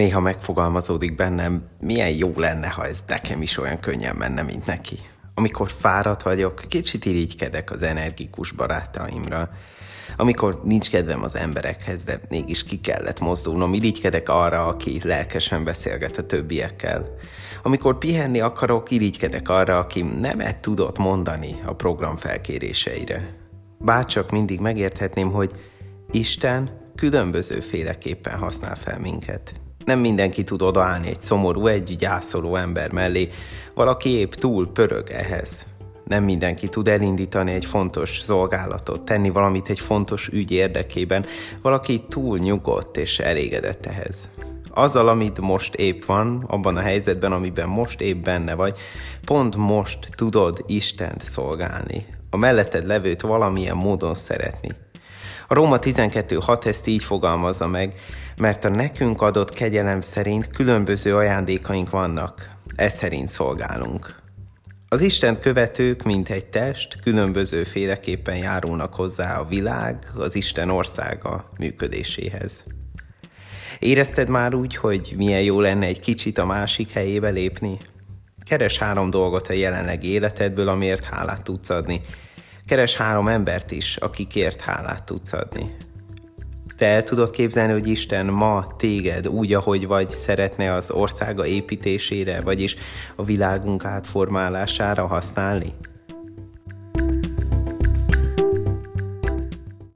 Néha megfogalmazódik bennem, milyen jó lenne, ha ez nekem is olyan könnyen menne, mint neki. Amikor fáradt vagyok, kicsit irigykedek az energikus barátaimra. Amikor nincs kedvem az emberekhez, de mégis ki kellett mozdulnom, irigykedek arra, aki lelkesen beszélget a többiekkel. Amikor pihenni akarok, irigykedek arra, aki nemet tudott mondani a program felkéréseire. Bárcsak mindig megérthetném, hogy Isten különböző féleképpen használ fel minket. Nem mindenki tud odaállni egy szomorú, egy gyászoló ember mellé, valaki épp túl pörög ehhez. Nem mindenki tud elindítani egy fontos szolgálatot, tenni valamit egy fontos ügy érdekében, valaki túl nyugodt és elégedett ehhez. Azzal, amit most épp van, abban a helyzetben, amiben most épp benne vagy, pont most tudod Istent szolgálni, a melletted levőt valamilyen módon szeretni. A Róma 12.6 ezt így fogalmazza meg, mert a nekünk adott kegyelem szerint különböző ajándékaink vannak, ez szerint szolgálunk. Az Isten követők, mint egy test, különböző féleképpen járulnak hozzá a világ, az Isten országa működéséhez. Érezted már úgy, hogy milyen jó lenne egy kicsit a másik helyébe lépni? Keres három dolgot a jelenlegi életedből, amiért hálát tudsz adni. Keres három embert is, akikért hálát tudsz adni. Te el tudod képzelni, hogy Isten ma téged úgy, ahogy vagy, szeretne az országa építésére, vagyis a világunk átformálására használni?